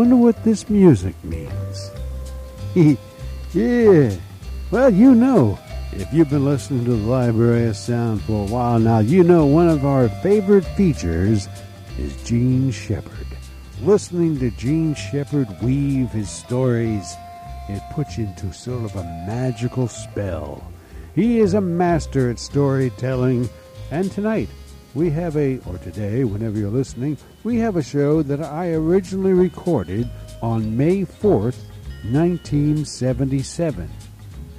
Wonder what this music means. yeah. Well, you know, if you've been listening to the Library of Sound for a while now, you know one of our favorite features is Jean Shepherd. Listening to Jean Shepherd weave his stories, it puts you into sort of a magical spell. He is a master at storytelling, and tonight we have a, or today, whenever you're listening, we have a show that I originally recorded on May 4th, 1977.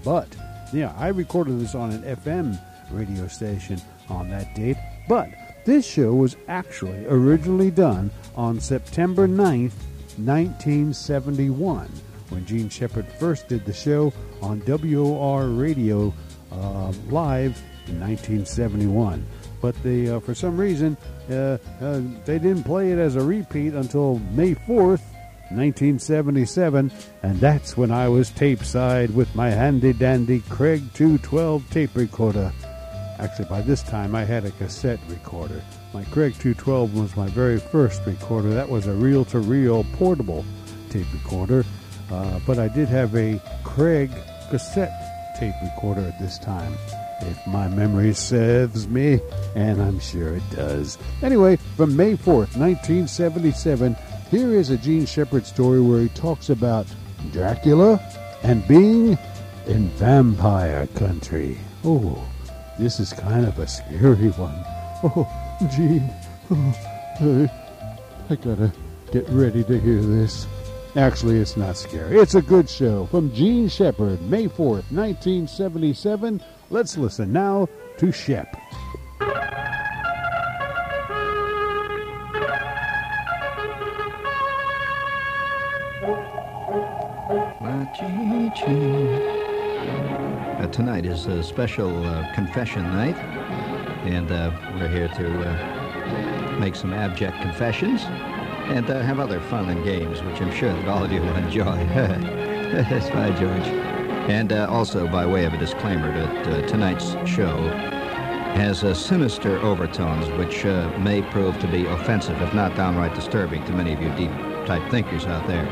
But, yeah, I recorded this on an FM radio station on that date, but this show was actually originally done on September 9th, 1971, when Jean Shepherd first did the show on WOR Radio uh, live in 1971 but they, uh, for some reason, uh, uh, they didn't play it as a repeat until May 4th, 1977, and that's when I was tape side with my handy dandy Craig 212 tape recorder. Actually, by this time, I had a cassette recorder. My Craig 212 was my very first recorder. That was a reel to reel portable tape recorder, uh, but I did have a Craig cassette tape recorder at this time if my memory serves me, and I'm sure it does. Anyway, from May 4th, 1977, here is a Jean Shepherd story where he talks about Dracula and being in vampire country. Oh, this is kind of a scary one. Oh, Jean, oh, I gotta get ready to hear this. Actually, it's not scary. It's a good show. From Jean Shepherd, May 4th, 1977. Let's listen now to Shep. Uh, tonight is a special uh, confession night, and uh, we're here to uh, make some abject confessions and uh, have other fun and games, which I'm sure that all of you will enjoy. That's fine, George. And uh, also, by way of a disclaimer, that uh, tonight's show has uh, sinister overtones which uh, may prove to be offensive, if not downright disturbing, to many of you deep-type thinkers out there.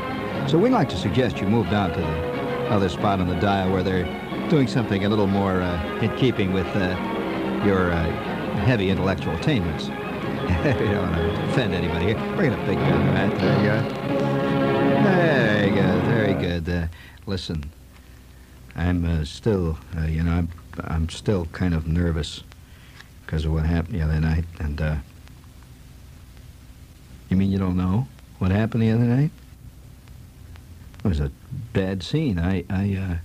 So we'd like to suggest you move down to the other spot on the dial where they're doing something a little more uh, in keeping with uh, your heavy intellectual attainments. you don't want to offend anybody here. Bring it up, big gun, right? There you go. There you go. Very good. listen. I'm uh, still, uh, you know, I'm, I'm still kind of nervous because of what happened the other night. And, uh, you mean you don't know what happened the other night? It was a bad scene. I, I, uh,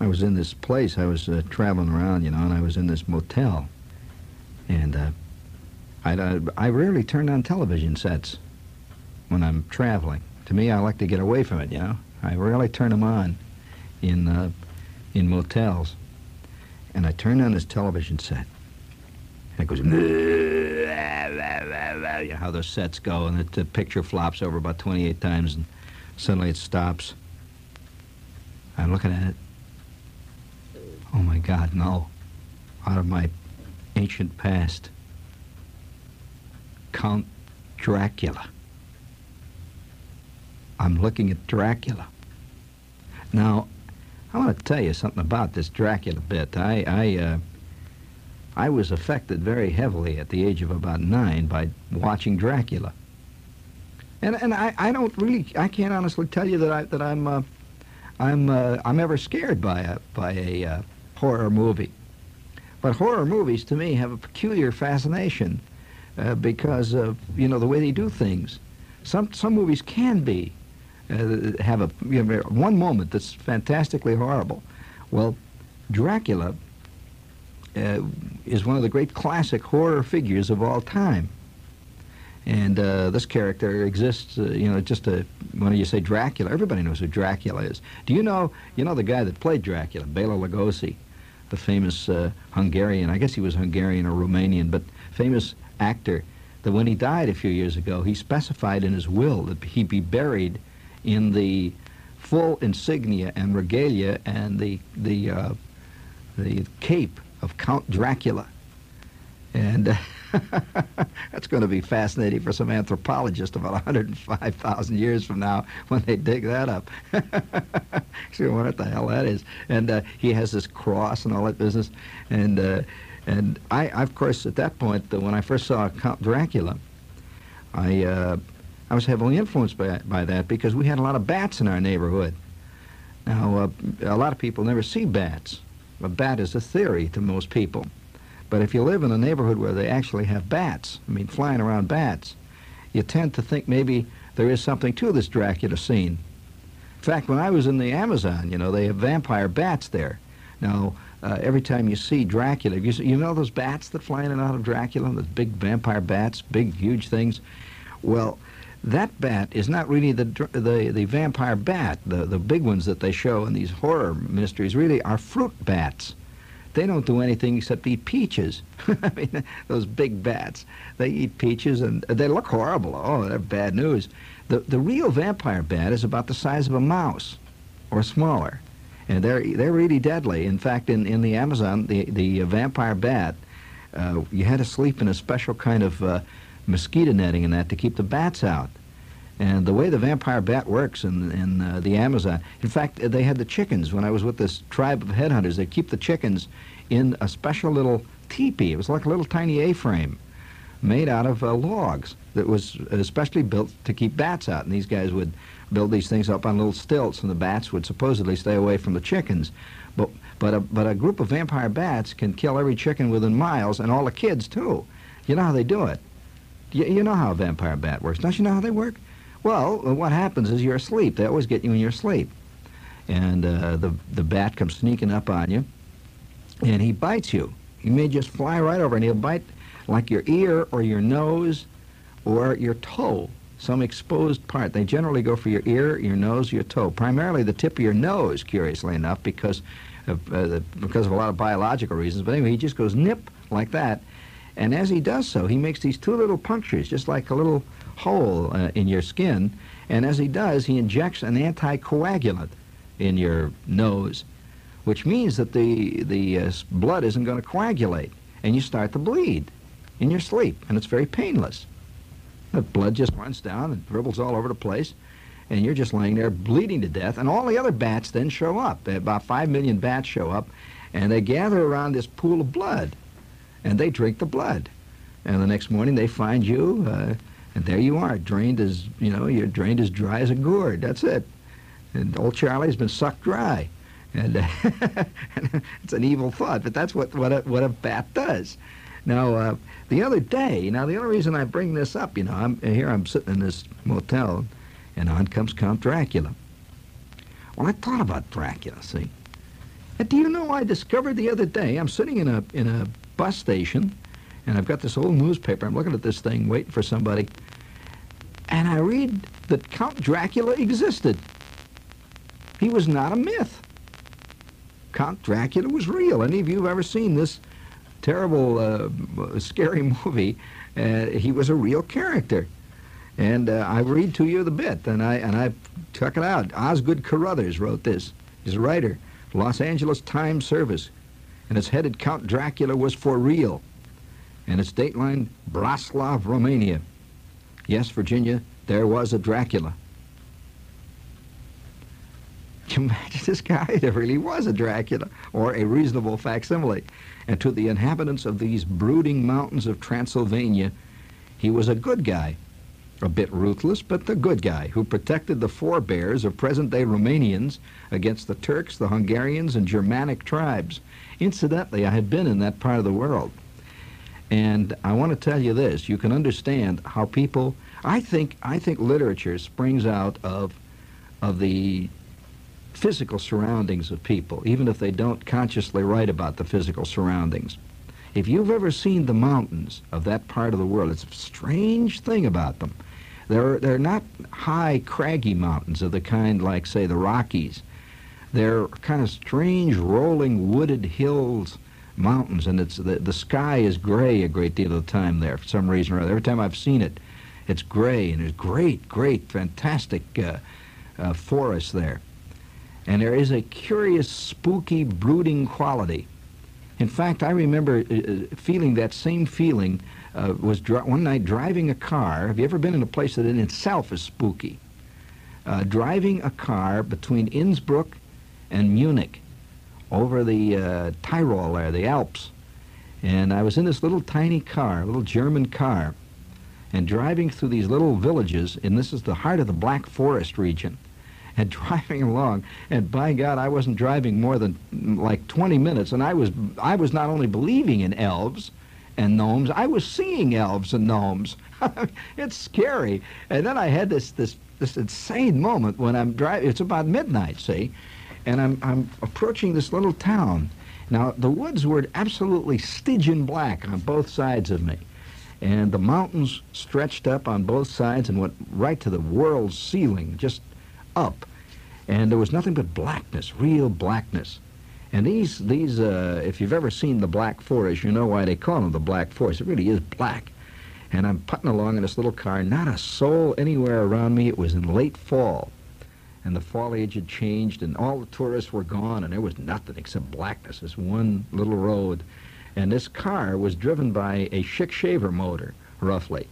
I was in this place. I was uh, traveling around, you know, and I was in this motel. And uh, I, uh, I rarely turn on television sets when I'm traveling. To me, I like to get away from it, you know. I rarely turn them on in uh, in motels, and I turned on this television set. And it goes, you know how those sets go, and the picture flops over about 28 times, and suddenly it stops. I'm looking at it. Oh my God, no! Out of my ancient past, Count Dracula. I'm looking at Dracula. Now, I want to tell you something about this Dracula bit. I, I, uh, I was affected very heavily at the age of about nine by watching Dracula. And, and I, I don't really, I can't honestly tell you that, I, that I'm, uh, I'm, uh, I'm ever scared by a, by a uh, horror movie. But horror movies, to me, have a peculiar fascination uh, because of, you know, the way they do things. Some, some movies can be uh, have a you know, one moment that's fantastically horrible. Well, Dracula uh, is one of the great classic horror figures of all time. And uh, this character exists, uh, you know, just a, when you say Dracula, everybody knows who Dracula is. Do you know, you know the guy that played Dracula, Bela Lugosi, the famous uh, Hungarian, I guess he was Hungarian or Romanian, but famous actor, that when he died a few years ago, he specified in his will that he be buried in the full insignia and regalia and the the uh, the cape of Count Dracula. And That's going to be fascinating for some anthropologist about 105,000 years from now when they dig that up. wonder what the hell that is. And uh, he has this cross and all that business. And uh, and I, I, of course, at that point, uh, when I first saw Count Dracula, I uh, I was heavily influenced by by that because we had a lot of bats in our neighborhood. Now, uh, a lot of people never see bats. A bat is a theory to most people. But if you live in a neighborhood where they actually have bats, I mean, flying around bats, you tend to think maybe there is something to this Dracula scene. In fact, when I was in the Amazon, you know, they have vampire bats there. Now, uh, every time you see Dracula, you, you know those bats that fly in and out of Dracula, those big vampire bats, big, huge things? Well, that bat is not really the, the, the vampire bat. The, the big ones that they show in these horror mysteries really are fruit bats. They don't do anything except eat peaches. I mean, those big bats. They eat peaches and they look horrible. Oh, they're bad news. The, the real vampire bat is about the size of a mouse or smaller. And they're, they're really deadly. In fact, in, in the Amazon, the, the vampire bat, uh, you had to sleep in a special kind of uh, mosquito netting and that to keep the bats out. And the way the vampire bat works in, in uh, the Amazon, in fact, they had the chickens when I was with this tribe of headhunters. They keep the chickens in a special little teepee. It was like a little tiny A-frame made out of uh, logs that was especially built to keep bats out. And these guys would build these things up on little stilts, and the bats would supposedly stay away from the chickens. But, but, a, but a group of vampire bats can kill every chicken within miles, and all the kids, too. You know how they do it. You, you know how a vampire bat works. Don't you know how they work? Well, what happens is you're asleep. They always get you in your sleep. And uh, the, the bat comes sneaking up on you, and he bites you. He may just fly right over, and he'll bite like your ear or your nose or your toe, some exposed part. They generally go for your ear, your nose, your toe. Primarily the tip of your nose, curiously enough, because of, uh, because of a lot of biological reasons. But anyway, he just goes nip like that. And as he does so, he makes these two little punctures, just like a little hole uh, in your skin. And as he does, he injects an anticoagulant in your nose, which means that the, the uh, blood isn't going to coagulate. And you start to bleed in your sleep, and it's very painless. The blood just runs down and dribbles all over the place, and you're just laying there bleeding to death. And all the other bats then show up. About five million bats show up, and they gather around this pool of blood, and they drink the blood. And the next morning they find you uh, and there you are, drained as, you know, you're drained as dry as a gourd. That's it. And old Charlie's been sucked dry. And uh, it's an evil thought, but that's what, what, a, what a bat does. Now, uh, the other day, now the only reason I bring this up, you know, I'm here I'm sitting in this motel, and on comes Count Dracula. Well, I thought about Dracula, see. And do you know I discovered the other day, I'm sitting in a, in a bus station, and I've got this old newspaper. I'm looking at this thing, waiting for somebody. And I read that Count Dracula existed. He was not a myth. Count Dracula was real. Any of you have ever seen this terrible, uh, scary movie? Uh, he was a real character. And uh, I read to you the bit, and I and I check it out. Osgood Caruthers wrote this. He's a writer, Los Angeles Times Service, and it's headed Count Dracula was for real and its dateline Braslav, Romania. Yes, Virginia, there was a Dracula. Can you imagine this guy? There really was a Dracula, or a reasonable facsimile. And to the inhabitants of these brooding mountains of Transylvania, he was a good guy. A bit ruthless, but the good guy who protected the forebears of present-day Romanians against the Turks, the Hungarians, and Germanic tribes. Incidentally, I had been in that part of the world. And I want to tell you this, you can understand how people, I think, I think literature springs out of, of the physical surroundings of people, even if they don't consciously write about the physical surroundings. If you've ever seen the mountains of that part of the world, it's a strange thing about them. They're, they're not high, craggy mountains of the kind like, say, the Rockies. They're kind of strange, rolling, wooded hills mountains, and it's the, the sky is gray a great deal of the time there for some reason or other. Every time I've seen it, it's gray, and there's great, great, fantastic uh, uh, forests there. And there is a curious, spooky, brooding quality. In fact, I remember uh, uh feeling that same feeling uh, was one night driving a car. Have you ever been in a place that in itself is spooky? Uh, driving a car between Innsbruck and Munich over the uh, Tyrol there, the Alps. And I was in this little tiny car, a little German car, and driving through these little villages, and this is the heart of the Black Forest region, and driving along, and by God, I wasn't driving more than like 20 minutes, and I was, I was not only believing in elves and gnomes, I was seeing elves and gnomes. it's scary. And then I had this, this, this insane moment when I'm driving, it's about midnight, see, and I'm, I'm approaching this little town. Now, the woods were absolutely Stygian black on both sides of me and the mountains stretched up on both sides and went right to the world's ceiling, just up. And there was nothing but blackness, real blackness. And these, these uh, if you've ever seen the Black Forest, you know why they call them the Black Forest. It really is black. And I'm putting along in this little car, not a soul anywhere around me. It was in late fall. And the foliage had changed, and all the tourists were gone, and there was nothing except blackness, this one little road and this car was driven by a Schick shaver motor, roughly.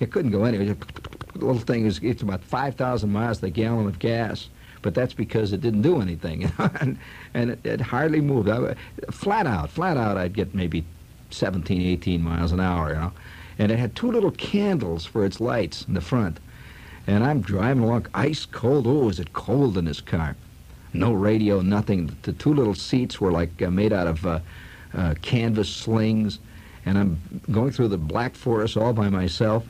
It couldn't go anywhere. The little thing is it's about 5,000 miles to the gallon of gas, but that's because it didn't do anything, and, and it, it, hardly moved. I, flat out, flat out, I'd get maybe 17, 18 miles an hour, you know. And it had two little candles for its lights in the front. And I'm driving along, ice cold. Oh, is it cold in this car? No radio, nothing. The two little seats were like uh, made out of uh, uh, canvas slings, and I'm going through the Black Forest all by myself,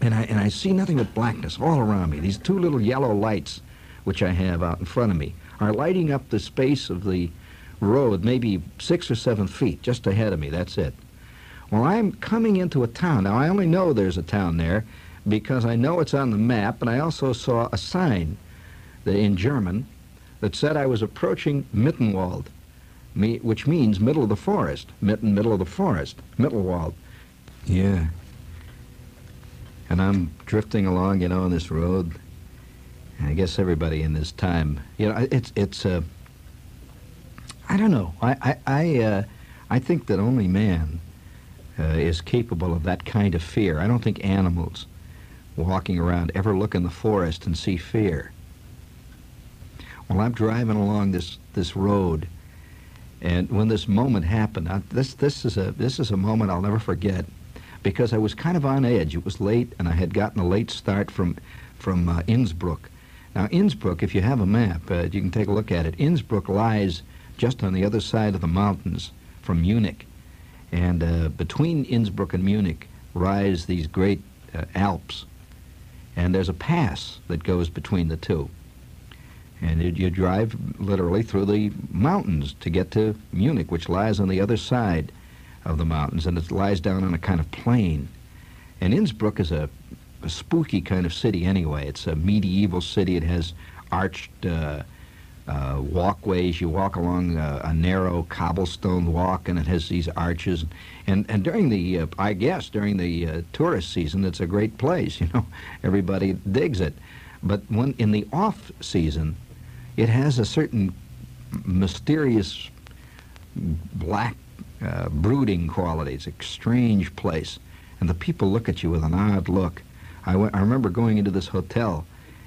and I, and I see nothing but blackness all around me. These two little yellow lights, which I have out in front of me, are lighting up the space of the road, maybe six or seven feet just ahead of me. That's it. Well, I'm coming into a town. Now, I only know there's a town there because I know it's on the map, and I also saw a sign in German that said I was approaching Mittenwald which means middle of the forest. Mitten, middle of the forest. Mittelwald. Yeah. And I'm drifting along, you know, on this road. I guess everybody in this time, you know, it's it's. Uh, I don't know. I I I, uh, I think that only man uh, is capable of that kind of fear. I don't think animals walking around ever look in the forest and see fear. Well, I'm driving along this this road and when this moment happened, I, this this is a this is a moment I'll never forget, because I was kind of on edge. It was late, and I had gotten a late start from from uh, Innsbruck. Now Innsbruck, if you have a map, uh, you can take a look at it. Innsbruck lies just on the other side of the mountains from Munich, and uh, between Innsbruck and Munich rise these great uh, Alps, and there's a pass that goes between the two. And it, you drive literally through the mountains to get to Munich, which lies on the other side of the mountains, and it lies down on a kind of plain. And Innsbruck is a, a spooky kind of city anyway. It's a medieval city. It has arched uh, uh, walkways. You walk along a, a, narrow cobblestone walk, and it has these arches. And and during the, uh, I guess during the uh, tourist season, it's a great place. You know, everybody digs it. But when in the off season, it has a certain mysterious black uh, brooding quality. It's a strange place. And the people look at you with an odd look. I, I remember going into this hotel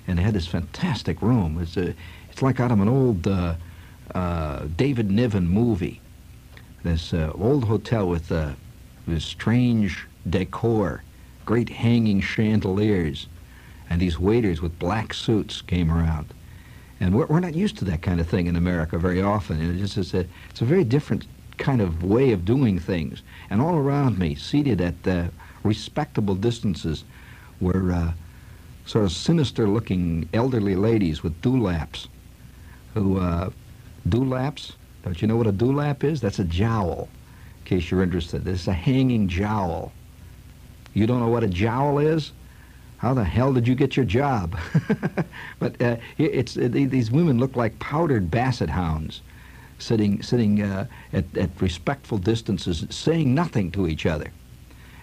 and it had this fantastic room. It's, a, it's like out of an old uh, uh, David Niven movie. This uh, old hotel with uh, this strange decor, great hanging chandeliers, and these waiters with black suits came around. And we're, we're not used to that kind of thing in America very often. It's just a, it's a very different kind of way of doing things. And all around me, seated at uh, respectable distances, were uh, sort of sinister-looking elderly ladies with dewlaps. Who uh, dewlaps? Don't you know what a dewlap is? That's a jowl. In case you're interested, This is a hanging jowl. You don't know what a jowl is? how the hell did you get your job? but uh, it's uh, these women look like powdered basset hounds, sitting sitting uh, at, at respectful distances, saying nothing to each other,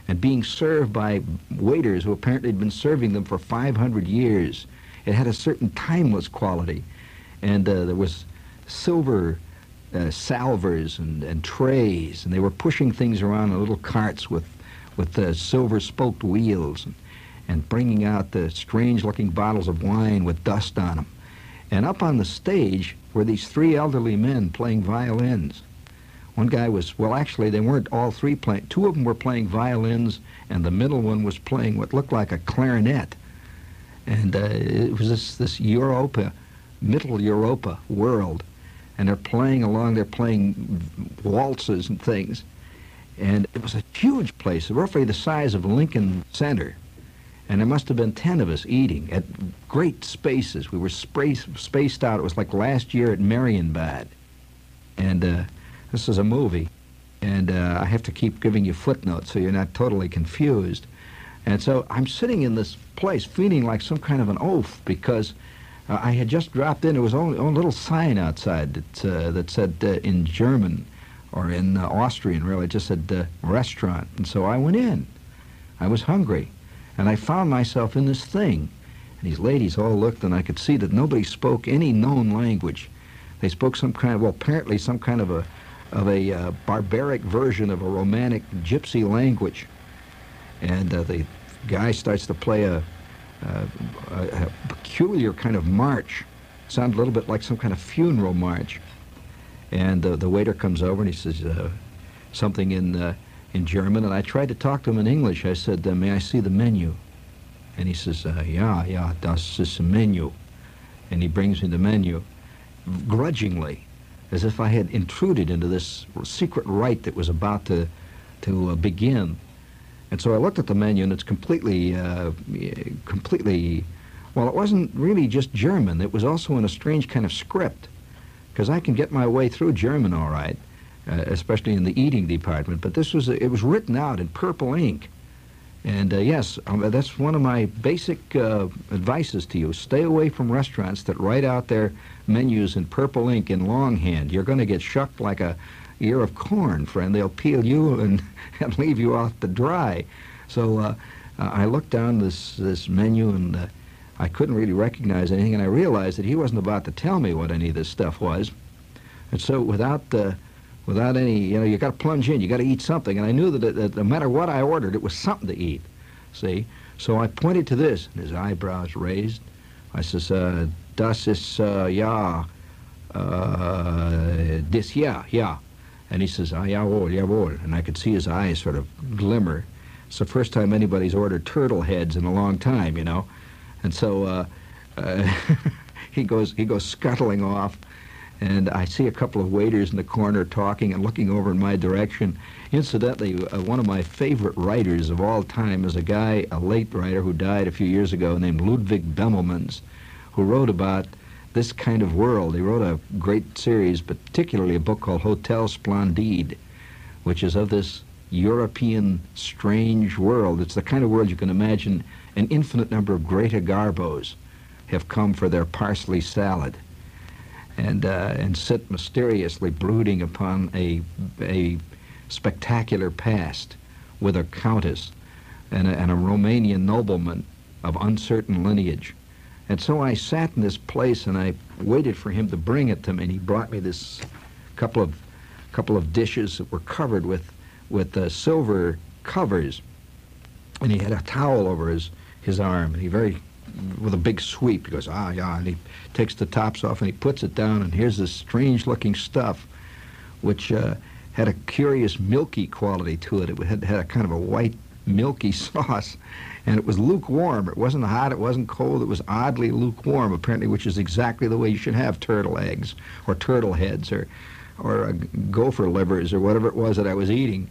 and being served by waiters who apparently had been serving them for 500 years. It had a certain timeless quality, and uh, there was silver. Uh, salvers and, and trays, and they were pushing things around in little carts with with the silver spoked wheels and, and bringing out the strange looking bottles of wine with dust on them. And up on the stage were these three elderly men playing violins. One guy was, well, actually, they weren't all three playing. Two of them were playing violins, and the middle one was playing what looked like a clarinet. And uh, it was this, this Europa, Middle Europa world. And they're playing along, they're playing waltzes and things. And it was a huge place, roughly the size of Lincoln Center. And there must have been 10 of us eating at great spaces. We were spaced, spaced out. It was like last year at Marienbad. And uh, this is a movie. And uh, I have to keep giving you footnotes so you're not totally confused. And so I'm sitting in this place feeling like some kind of an oaf because uh, I had just dropped in. There was only a little sign outside that, uh, that said uh, in German or in uh, Austrian, really, just said uh, restaurant. And so I went in. I was hungry. And I found myself in this thing. And these ladies all looked, and I could see that nobody spoke any known language. They spoke some kind of, well, apparently some kind of a, of a uh, barbaric version of a romantic gypsy language. And uh, the guy starts to play a, a, a, peculiar kind of march. Sounds a little bit like some kind of funeral march. And uh, the waiter comes over and he says uh, something in uh, in German, and I tried to talk to him in English. I said, uh, "May I see the menu?" And he says, yeah, ja, das ist menu." And he brings me the menu, grudgingly, as if I had intruded into this secret rite that was about to to uh, begin. And so I looked at the menu, and it's completely, uh, completely. Well, it wasn't really just German. It was also in a strange kind of script, because I can get my way through German all right uh, especially in the eating department. But this was it was written out in purple ink. And uh, yes, um, that's one of my basic uh, advices to you. Stay away from restaurants that write out their menus in purple ink in longhand. You're going to get shucked like a ear of corn, friend. They'll peel you and, and leave you off to dry. So uh, I looked down this, this menu and uh, I couldn't really recognize anything, and I realized that he wasn't about to tell me what any of this stuff was. And so without uh, without any, you know, you got to plunge in, you got to eat something. And I knew that, that no matter what I ordered, it was something to eat. See? So I pointed to this, and his eyebrows raised. I says, uh, das ist, uh, ja, uh, this, yeah, yeah. And he says, ah, jawohl, jawohl. And I could see his eyes sort of glimmer. It's the first time anybody's ordered turtle heads in a long time, you know. And so uh, uh, he goes he goes scuttling off and I see a couple of waiters in the corner talking and looking over in my direction. Incidentally, uh, one of my favorite writers of all time is a guy, a late writer who died a few years ago named Ludwig Bemelmans, who wrote about this kind of world. He wrote a great series, particularly a book called Hotel Splendide, which is of this European strange world. It's the kind of world you can imagine an infinite number of Greta Garbos have come for their parsley salad and uh, and sit mysteriously brooding upon a a spectacular past with a countess and a, and a Romanian nobleman of uncertain lineage. And so I sat in this place and I waited for him to bring it to me. And he brought me this couple of couple of dishes that were covered with with uh, silver covers, and he had a towel over his his arm. And he very with a big sweep. He goes, ah, yeah, and he takes the tops off and he puts it down, and here's this strange-looking stuff, which uh, had a curious milky quality to it. It had, had a kind of a white, milky sauce, and it was lukewarm. It wasn't hot, it wasn't cold, it was oddly lukewarm, apparently, which is exactly the way you should have turtle eggs, or turtle heads, or, or uh, gopher livers, or whatever it was that I was eating.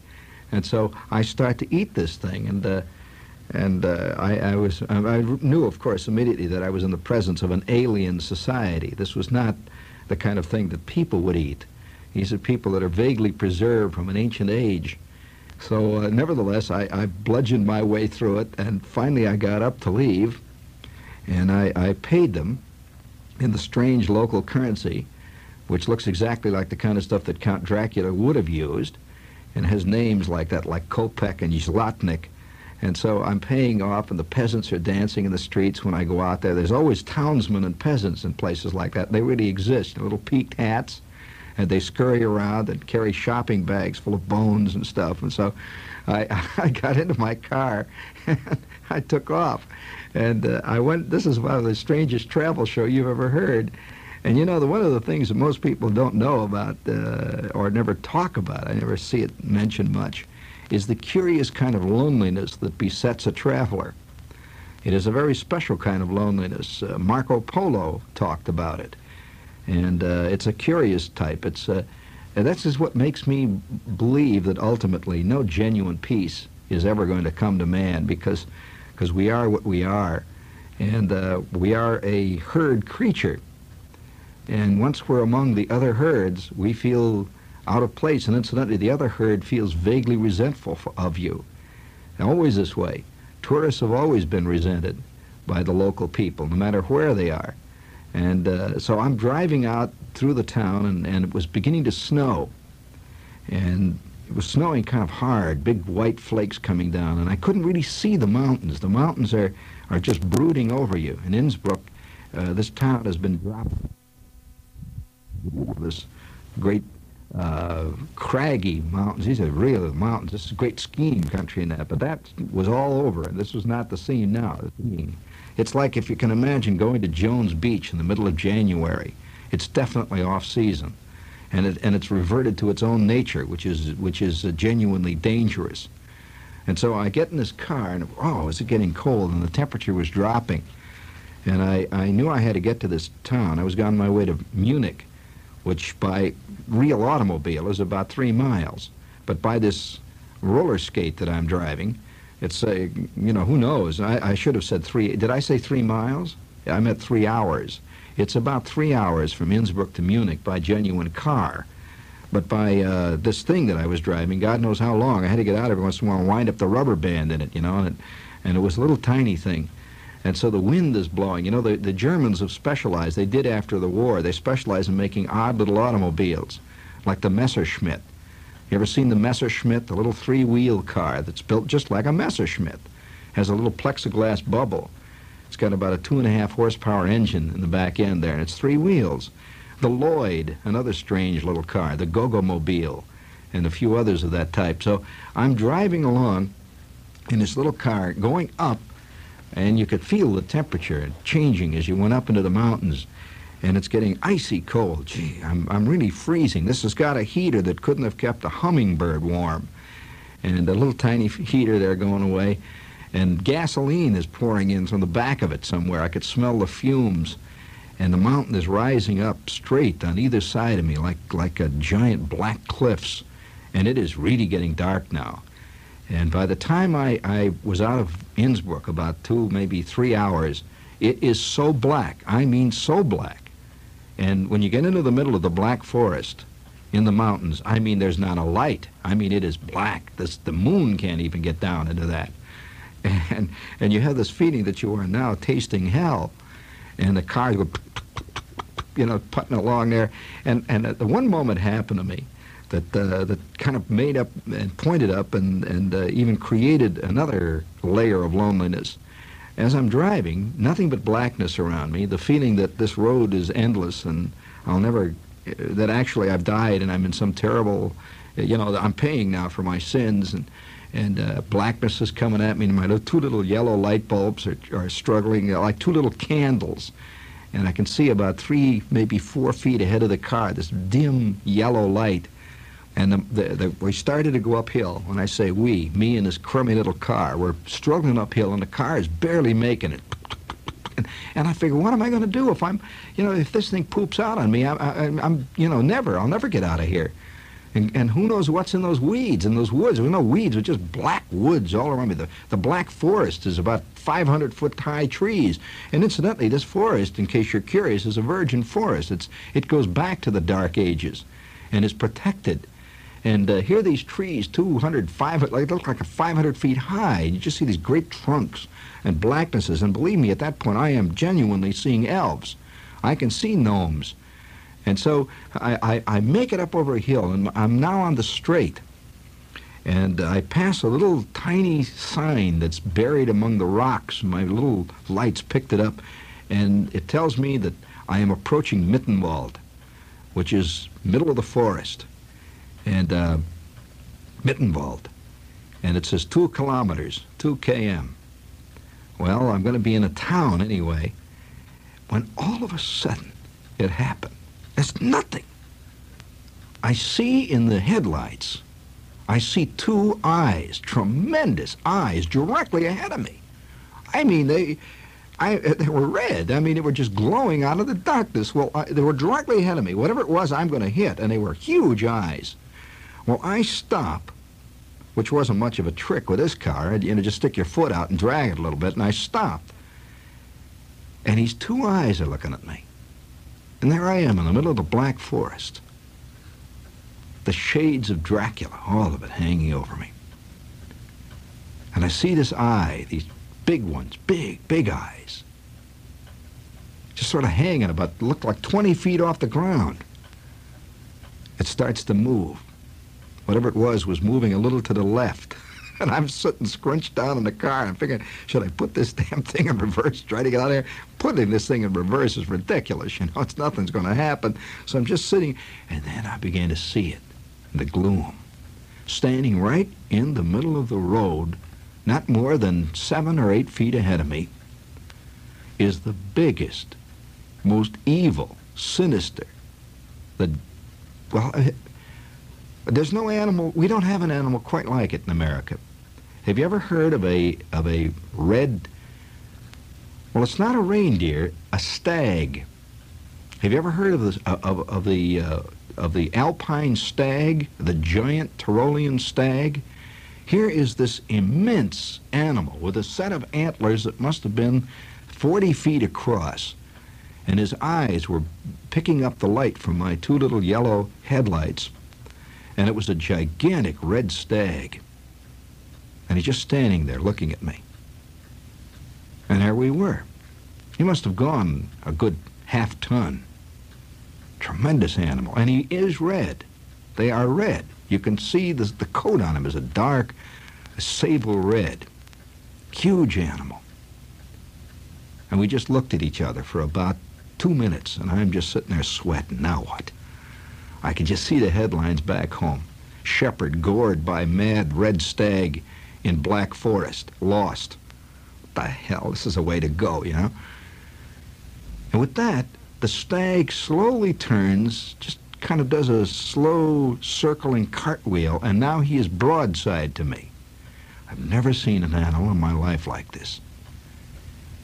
And so I start to eat this thing, and uh, and uh, I, I, was, I knew, of course, immediately that I was in the presence of an alien society. This was not the kind of thing that people would eat. These are people that are vaguely preserved from an ancient age. So, uh, nevertheless, I, I, bludgeoned my way through it, and finally I got up to leave, and I, I paid them in the strange local currency, which looks exactly like the kind of stuff that Count Dracula would have used, and has names like that, like Kopek and Zlotnik and so I'm paying off, and the peasants are dancing in the streets when I go out there. There's always townsmen and peasants in places like that. They really exist, little peaked hats and they scurry around and carry shopping bags full of bones and stuff. And so I, I got into my car and I took off. And uh, I went, this is one of the strangest travel show you've ever heard. And you know, the, one of the things that most people don't know about uh, or never talk about, I never see it mentioned much, is the curious kind of loneliness that besets a traveler. It is a very special kind of loneliness. Uh, Marco Polo talked about it. And uh, it's a curious type. It's uh, that's just what makes me believe that ultimately no genuine peace is ever going to come to man because because we are what we are. And uh, we are a herd creature. And once we're among the other herds, we feel out of place. And incidentally, the other herd feels vaguely resentful of you. Always this way. Tourists have always been resented by the local people, no matter where they are. And uh, so I'm driving out through the town, and, and it was beginning to snow. And it was snowing kind of hard, big white flakes coming down, and I couldn't really see the mountains. The mountains are, are just brooding over you. In Innsbruck, uh, this town has been dropped. This great uh, craggy mountains. These are real mountains. This is great skiing country in that, but that was all over, and this was not the scene now. It's like if you can imagine going to Jones Beach in the middle of January. It's definitely off season, and it, and it's reverted to its own nature, which is which is uh, genuinely dangerous. And so I get in this car, and oh, is it getting cold? And the temperature was dropping, and I, I knew I had to get to this town. I was on my way to Munich, which by real automobile is about three miles. But by this roller skate that I'm driving, it's a, you know, who knows? I, I should have said three. Did I say three miles? I meant three hours. It's about three hours from Innsbruck to Munich by genuine car. But by uh, this thing that I was driving, God knows how long, I had to get out every once in a while and wind up the rubber band in it, you know, and it, and it was a little tiny thing. And so the wind is blowing. You know, the, the Germans have specialized. They did after the war. They specialized in making odd little automobiles, like the Messerschmitt. You ever seen the Messerschmitt, the little three-wheel car that's built just like a Messerschmitt? Has a little plexiglass bubble. It's got about a two and a half horsepower engine in the back end there, and it's three wheels. The Lloyd, another strange little car, the Goggomobil, and a few others of that type. So I'm driving along in this little car going up and you could feel the temperature changing as you went up into the mountains and it's getting icy cold. Gee, I'm, I'm really freezing. This has got a heater that couldn't have kept a hummingbird warm. And a little tiny heater there going away. And gasoline is pouring in from the back of it somewhere. I could smell the fumes. And the mountain is rising up straight on either side of me like, like a giant black cliffs. And it is really getting dark now. And by the time I, I was out of Innsbruck, about two, maybe three hours, it is so black. I mean so black. And when you get into the middle of the black forest in the mountains, I mean there's not a light. I mean it is black. This, the moon can't even get down into that. And, and you have this feeling that you are now tasting hell. And the cars were, you know, putting along there. And, and at the one moment happened to me that uh, that kind of made up and pointed up and and uh, even created another layer of loneliness. As I'm driving, nothing but blackness around me. The feeling that this road is endless and I'll never. That actually I've died and I'm in some terrible. You know, I'm paying now for my sins and. And uh, blackness is coming at me, and my two little yellow light bulbs are, are struggling like two little candles and I can see about three, maybe four feet ahead of the car, this dim yellow light. And the, the, the, we started to go uphill. When I say we, me and this crummy little car, we're struggling uphill, and the car is barely making it. And, I figure, what am I going to do if I'm, you know, if this thing poops out on me? I, I, I'm, you know, never. I'll never get out of here. And, and who knows what's in those weeds, in those woods? We know weeds are just black woods all around me. The, the black forest is about 500 foot high trees. And incidentally, this forest, in case you're curious, is a virgin forest. It's, it goes back to the Dark Ages and is protected. And uh, here these trees, 200, 500, like, look like 500 feet high. You just see these great trunks and blacknesses. And believe me, at that point, I am genuinely seeing elves. I can see gnomes. And so I, I, I make it up over a hill, and I'm now on the straight. And I pass a little tiny sign that's buried among the rocks. My little lights picked it up, and it tells me that I am approaching Mittenwald. which is middle of the forest, and uh, Mittenwald, and it says two kilometers, two km. Well, I'm going to be in a town anyway, when all of a sudden it happened. it's nothing. I see in the headlights, I see two eyes, tremendous eyes, directly ahead of me. I mean, they, I, they were red. I mean, they were just glowing out of the darkness. Well, I, they were directly ahead of me. Whatever it was, I'm going to hit, and they were huge eyes. Well, I stop, which wasn't much of a trick with this car. You know, just stick your foot out and drag it a little bit, and I stopped. And these two eyes are looking at me. And there I am in the middle of the Black Forest. The shades of Dracula, all of it hanging over me. And I see this eye, these big ones, big, big eyes. Just sort of hanging about, looked like 20 feet off the ground. It starts to move. Whatever it was was moving a little to the left. And I'm sitting scrunched down in the car. I'm figuring, should I put this damn thing in reverse, try to get out of here? Putting this thing in reverse is ridiculous. You know, it's nothing's going to happen. So I'm just sitting, and then I began to see it, the gloom, standing right in the middle of the road, not more than seven or eight feet ahead of me, is the biggest, most evil, sinister, the, well, there's no animal, we don't have an animal quite like it in America. Have you ever heard of a, of a red, well, it's not a reindeer, a stag. Have you ever heard of, this, of, of the, uh, of the alpine stag, the giant Tyrolean stag? Here is this immense animal with a set of antlers that must have been 40 feet across. And his eyes were picking up the light from my two little yellow headlights and it was a gigantic red stag. And he's just standing there looking at me. And there we were. He must have gone a good half ton. Tremendous animal. And he is red. They are red. You can see the, the coat on him is a dark sable red. Huge animal. And we just looked at each other for about two minutes, and I'm just sitting there sweating. Now what? I could just see the headlines back home. Shepherd gored by mad red stag in Black Forest, lost. What the hell? This is a way to go, you know? And with that, the stag slowly turns, just kind of does a slow circling cartwheel, and now he is broadside to me. I've never seen an animal in my life like this.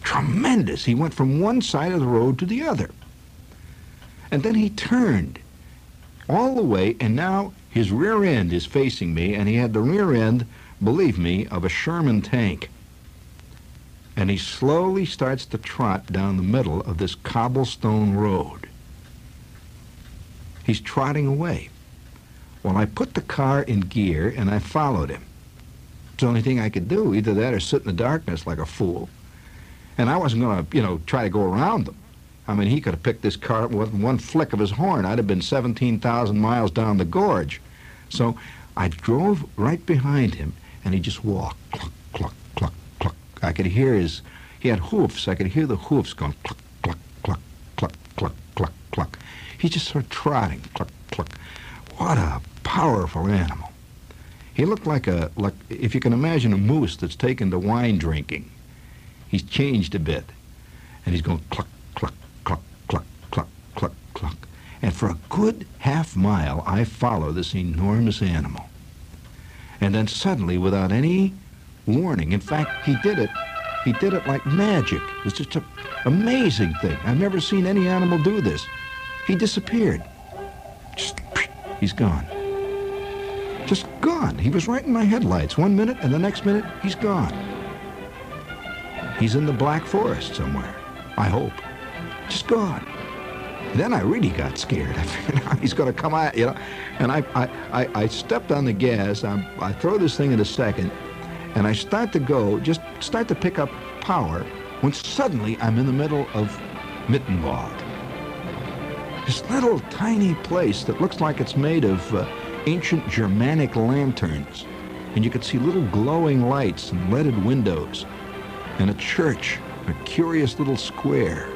Tremendous. He went from one side of the road to the other. And then he turned all the way, and now his rear end is facing me, and he had the rear end, believe me, of a Sherman tank. And he slowly starts to trot down the middle of this cobblestone road. He's trotting away. Well, I put the car in gear and I followed him. It's the only thing I could do, either that or sit in the darkness like a fool. And I wasn't going to, you know, try to go around them. I mean, he could have picked this car up with one flick of his horn. I'd have been 17,000 miles down the gorge. So I drove right behind him, and he just walked, cluck, cluck, cluck, cluck. I could hear his, he had hoofs. I could hear the hoofs going cluck, cluck, cluck, cluck, cluck, cluck, cluck. He just started trotting, cluck, cluck. What a powerful animal. He looked like a, like, if you can imagine a moose that's taken to wine drinking. He's changed a bit, and he's going cluck, cluck. And for a good half mile, I follow this enormous animal. And then suddenly, without any warning, in fact, he did it, he did it like magic. It was just an amazing thing. I've never seen any animal do this. He disappeared. Just, he's gone. Just gone. He was right in my headlights one minute, and the next minute, he's gone. He's in the Black Forest somewhere, I hope. Just gone. Then I really got scared. I figured out he's going to come out, you know. And I, I, I, I stepped on the gas. I'm, I throw this thing in a second, and I start to go, just start to pick up power, when suddenly I'm in the middle of Mittenwald. This little tiny place that looks like it's made of uh, ancient Germanic lanterns. And you could see little glowing lights and leaded windows. And a church, a curious little square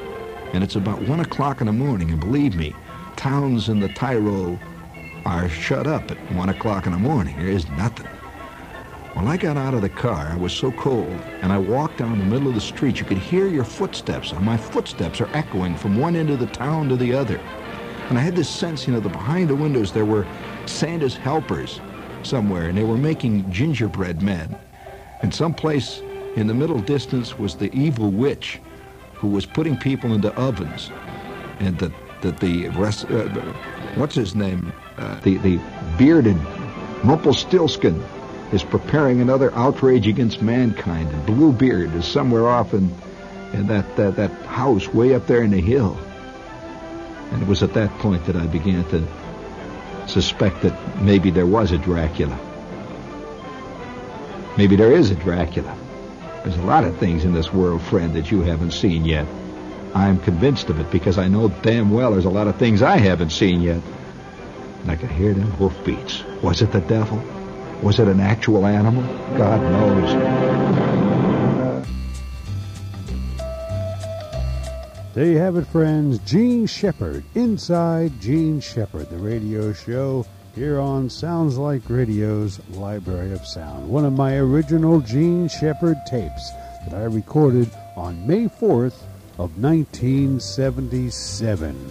and it's about one o'clock in the morning, and believe me, towns in the Tyrol are shut up at 1 o'clock in the morning. There is nothing. When I got out of the car, I was so cold, and I walked down the middle of the street. You could hear your footsteps, and my footsteps are echoing from one end of the town to the other. And I had this sense, you know, that behind the windows there were Santa's helpers somewhere, and they were making gingerbread men. And someplace in the middle distance was the evil witch who was putting people into ovens. And that, that the rest, uh, what's his name? Uh, the, the bearded Rumpelstiltskin is preparing another outrage against mankind. And Bluebeard is somewhere off in, in that, that, that house way up there in the hill. And it was at that point that I began to suspect that maybe there was a Dracula. Maybe there is a Dracula. There's a lot of things in this world, friend, that you haven't seen yet. I'm convinced of it because I know damn well there's a lot of things I haven't seen yet. And I could hear them hoofbeats. Was it the devil? Was it an actual animal? God knows. There you have it, friends. Jean Shepherd, Inside Jean Shepherd, the radio show here on Sounds Like Radio's Library of Sound. One of my original Jean Shepherd tapes that I recorded on May 4th of 1977.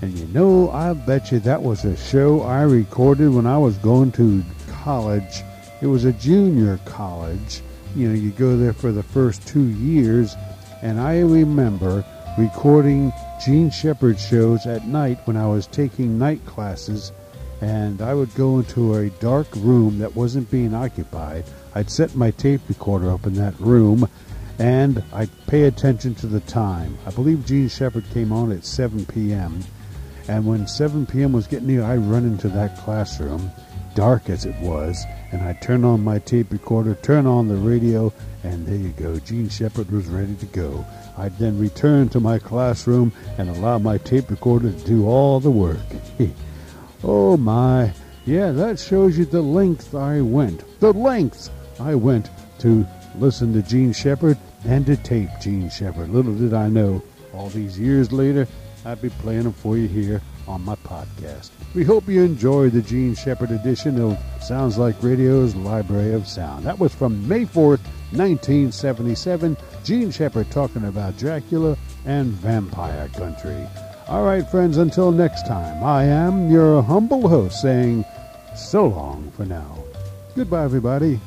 And you know, I bet you that was a show I recorded when I was going to college. It was a junior college. You know, you go there for the first two years. And I remember recording Jean Shepherd shows at night when I was taking night classes, and I would go into a dark room that wasn't being occupied. I'd set my tape recorder up in that room, and I'd pay attention to the time. I believe Jean Shepherd came on at 7 p.m., and when 7 p.m. was getting near, I'd run into that classroom, dark as it was, and I'd turn on my tape recorder, turn on the radio, and there you go. Jean Shepherd was ready to go. I'd then return to my classroom and allow my tape recorder to do all the work. oh my, yeah, that shows you the length I went. The length I went to listen to Jean Shepherd and to tape Jean Shepherd. Little did I know, all these years later, I'd be playing them for you here on my podcast. We hope you enjoyed the Jean Shepherd edition of Sounds Like Radio's Library of Sound. That was from May 4th, 1977. Jean Shepherd talking about Dracula and vampire country. All right, friends, until next time, I am your humble host saying so long for now. Goodbye, everybody.